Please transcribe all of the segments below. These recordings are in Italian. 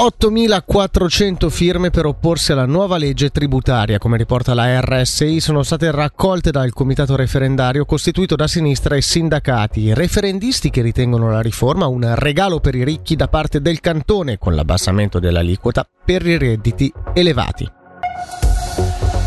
8.400 firme per opporsi alla nuova legge tributaria, come riporta la RSI, sono state raccolte dal comitato referendario costituito da sinistra e sindacati, referendisti che ritengono la riforma un regalo per i ricchi da parte del cantone con l'abbassamento dell'aliquota per i redditi elevati.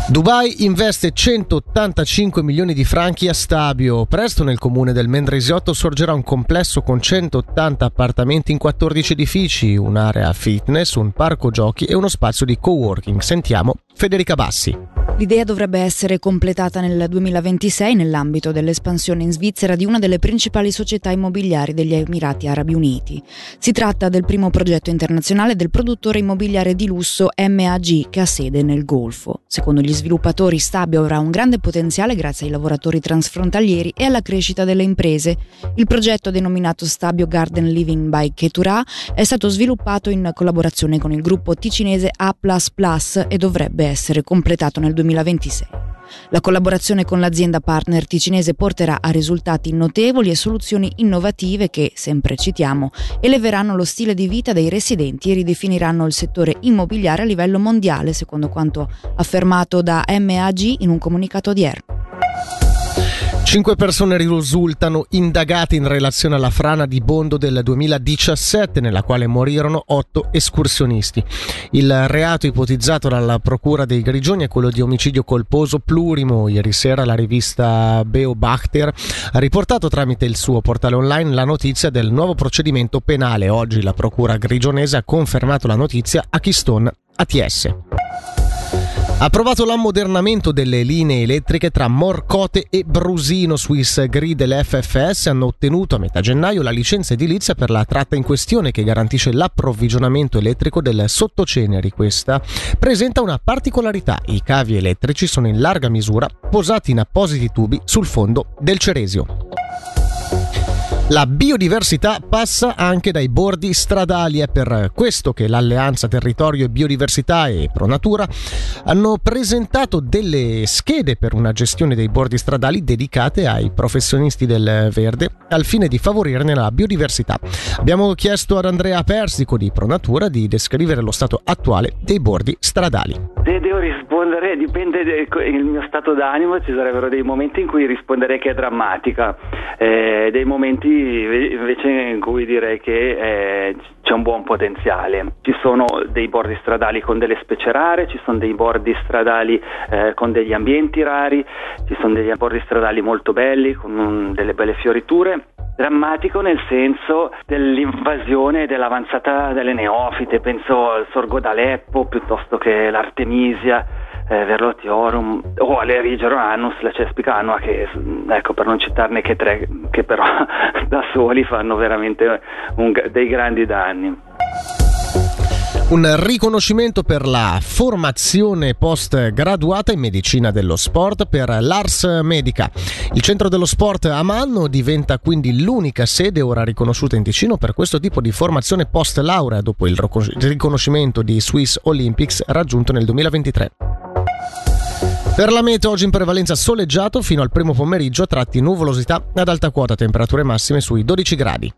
Dubai investe 185 milioni di franchi a Stabio. Presto nel comune del Mendrisiotto sorgerà un complesso con 180 appartamenti in 14 edifici, un'area fitness, un parco giochi e uno spazio di coworking. Sentiamo Federica Bassi. L'idea dovrebbe essere completata nel 2026 nell'ambito dell'espansione in Svizzera di una delle principali società immobiliari degli Emirati Arabi Uniti. Si tratta del primo progetto internazionale del produttore immobiliare di lusso MAG che ha sede nel Golfo. Secondo gli sviluppatori Stabio avrà un grande potenziale grazie ai lavoratori transfrontalieri e alla crescita delle imprese. Il progetto denominato Stabio Garden Living by Ketura è stato sviluppato in collaborazione con il gruppo ticinese A++ e dovrebbe essere completato nel 2026. 2026. La collaborazione con l'azienda partner ticinese porterà a risultati notevoli e soluzioni innovative che, sempre citiamo, eleveranno lo stile di vita dei residenti e ridefiniranno il settore immobiliare a livello mondiale, secondo quanto affermato da MAG in un comunicato odierno. Cinque persone risultano indagate in relazione alla frana di Bondo del 2017, nella quale morirono otto escursionisti. Il reato ipotizzato dalla Procura dei Grigioni è quello di omicidio colposo plurimo. Ieri sera la rivista Beobachter ha riportato tramite il suo portale online la notizia del nuovo procedimento penale. Oggi la Procura grigionese ha confermato la notizia a Keystone ATS. Approvato l'ammodernamento delle linee elettriche tra Morcote e Brusino. Swiss Grid e l'FFS hanno ottenuto a metà gennaio la licenza edilizia per la tratta in questione che garantisce l'approvvigionamento elettrico del sottoceneri. Questa presenta una particolarità. I cavi elettrici sono in larga misura posati in appositi tubi sul fondo del Ceresio. La biodiversità passa anche dai bordi stradali, è per questo che l'Alleanza Territorio e Biodiversità e Pronatura hanno presentato delle schede per una gestione dei bordi stradali dedicate ai professionisti del verde al fine di favorirne la biodiversità. Abbiamo chiesto ad Andrea Persico di Pronatura di descrivere lo stato attuale dei bordi stradali. Devo rispondere, dipende dal mio stato d'animo, ci sarebbero dei momenti in cui risponderei che è drammatica, eh, dei momenti invece in cui direi che eh, c'è un buon potenziale. Ci sono dei bordi stradali con delle specie rare, ci sono dei bordi stradali eh, con degli ambienti rari, ci sono degli bordi stradali molto belli, con un, delle belle fioriture drammatico nel senso dell'invasione e dell'avanzata delle neofite, penso al sorgo d'Aleppo piuttosto che l'Artemisia, eh, Verlotiorum o all'Erigeron annus, la Cespica annua che ecco per non citarne che tre che però da soli fanno veramente un, dei grandi danni un riconoscimento per la formazione post graduata in medicina dello sport per l'Ars Medica. Il centro dello sport a Manno diventa quindi l'unica sede ora riconosciuta in Ticino per questo tipo di formazione post laurea dopo il riconoscimento di Swiss Olympics raggiunto nel 2023. Per la meteo oggi in prevalenza soleggiato fino al primo pomeriggio, tratti nuvolosità ad alta quota, temperature massime sui 12 gradi.